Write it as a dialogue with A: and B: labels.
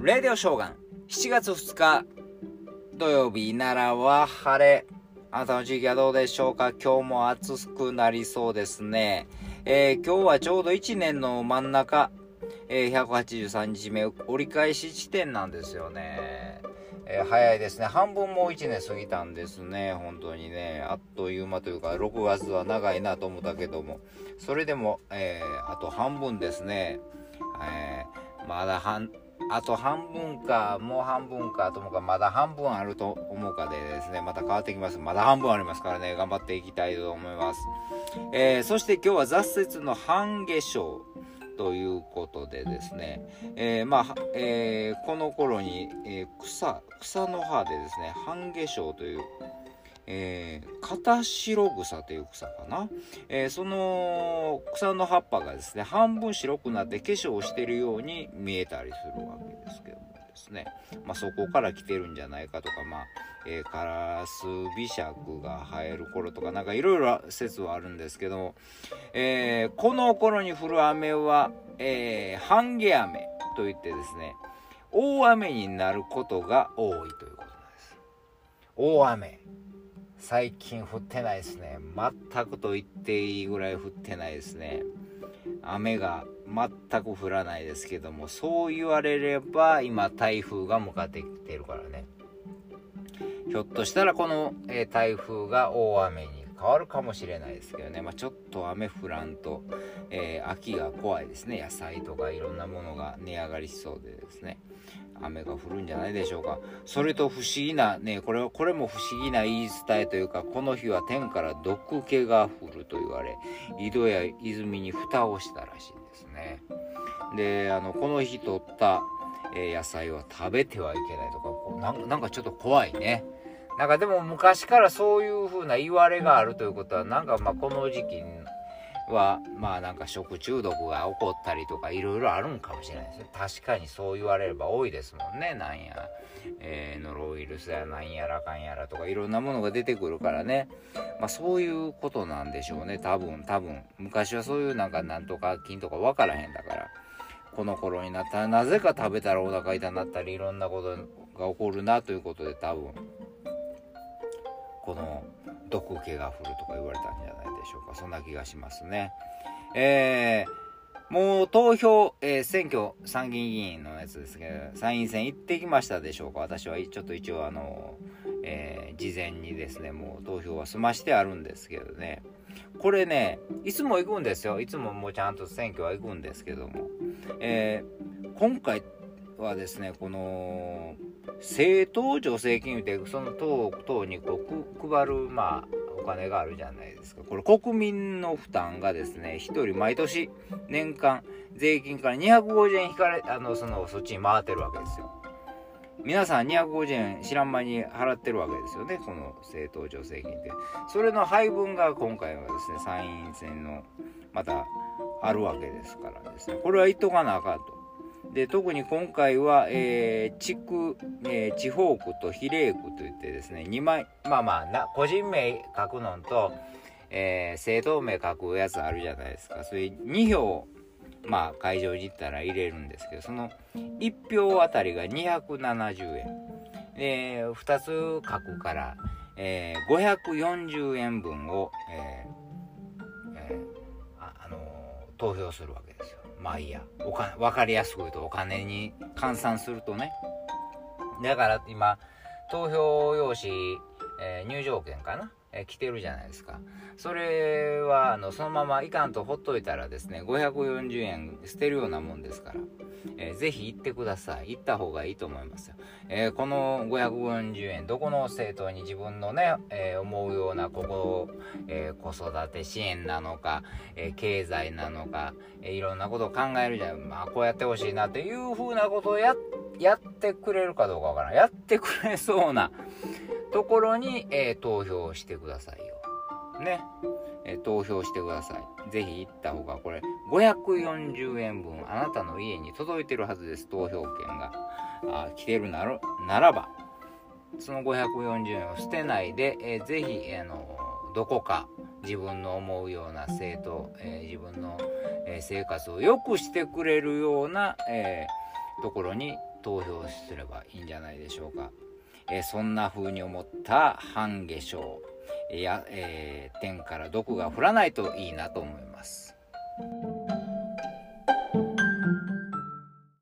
A: レディオショーガン7月2日土曜日奈良は晴れあなたの地域はどうでしょうか？今日も暑くなりそうですね、えー、今日はちょうど1年の真ん中、えー、183日目折り返し地点なんですよねえー、早いですね。半分もう1年過ぎたんですね。本当にね。あっという間というか、6月は長いなと思ったけども、それでも、えー、あと半分ですね。えー、まだ半、あと半分か、もう半分かと思うか、まだ半分あると思うかでですね、また変わってきます。まだ半分ありますからね、頑張っていきたいと思います。えー、そして今日は雑雪の半夏生。ということでですね、えー、まあ、えー、この頃に、え、草、草の葉でですね、半夏生という、えー、片白草という草かな、えー、その草の葉っぱがですね、半分白くなって化粧をしているように見えたりするわけですけどもですね、まあ、そこから来てるんじゃないかとか、まあ、えー、カラス美尺が生える頃とかなんかいろいろ説はあるんですけども、えー、この頃に降る雨は、えー、半夏雨といってですね大雨になることが多いということなんです。大雨。最近降ってないですね。全くと言っていいぐらい降ってないですね。雨が全く降らないですけどもそう言われれば今台風が向かってきてるからね。ひょっとしたらこの、え、台風が大雨に変わるかもしれないですけどね、まあ、ちょっと雨降らんと、えー、秋が怖いですね。野菜とかいろんなものが値上がりしそうでですね。雨が降るんじゃないでしょうか。それと不思議なねこれはこれも不思議な言い伝えというかこの日は天から毒気が降ると言われ井戸や泉に蓋をしたらしいですね。であのこの日取った、え、野菜は食べてはいけないとかなんかちょっと怖いね。なんかでも昔からそういう風な言われがあるということはなんかまあこの時期はまあなんか食中毒が起こったりとかいろいろあるんかもしれないですね確かにそう言われれば多いですもんね。なんや、えー、ノロウイルスやなんやらかんやらとかいろんなものが出てくるからね。まあそういうことなんでしょうね。多分多分。昔はそういうなんかなんとか菌とか分からへんだから。この頃になったらなぜか食べたらお腹痛になったりいろんなことが起こるなということで多分。この毒気が降るとか言われたんじゃないでしょうか。そんな気がしますね。えー、もう投票、えー、選挙参議院議員のやつですけど参院選行ってきましたでしょうか。私はちょっと一応あの、えー、事前にですねもう投票は済ましてあるんですけどね。これねいつも行くんですよ。いつももうちゃんと選挙は行くんですけども、え今回はですねこの政党助成金ってその党党にこう配るまあお金があるじゃないですか。これ国民の負担がですね1人毎年年間税金から250円引かれあのそのそっちに回ってるわけですよ。皆さん250円知らん間に払ってるわけですよねこの政党助成金って。それの配分が今回はですね参院選のまたあるわけですからですね。これは言っとかなあかんと。で特に今回は、えー、地区、えー、地方区と比例区といってですね2枚まあまあな個人名書くのと、えー、政党名書くやつあるじゃないですか。そういう2票まあ会場に行ったら入れるんですけどその1票あたりが270円。で2つ書くから、えー、540円分を、えーえー、あ、あのー、投票するわけですよ。まあいいや。おか分かりやすく言うとお金に換算するとね。だから今投票用紙、えー、入場券かな、え、来てるじゃないですか。それはあのそのままいかんとほっといたらですね540円捨てるようなもんですから、えー、ぜひ行ってください。行った方がいいと思いますよ、えー、この540円どこの政党に自分のね、えー、思うようなここ、え、子育て支援なのか、え、経済なのか、え、いろんなことを考えるじゃん。まあこうやってほしいなっていうふうなことをややってくれるかどうかわからん。やってくれそうなところに、えー、投票してくださいよね、えー、投票してください。ぜひ行った方が、これ、540円分あなたの家に届いてるはずです、投票券が。あ来てるならならば、その540円を捨てないで、えー、ぜひ、あのどこか自分の思うような政党、え、自分の、え、生活を良くしてくれるような、え、ところに投票すればいいんじゃないでしょうか。え、そんな風に思った半夏生。や、えー、天から毒が降らないといいなと思います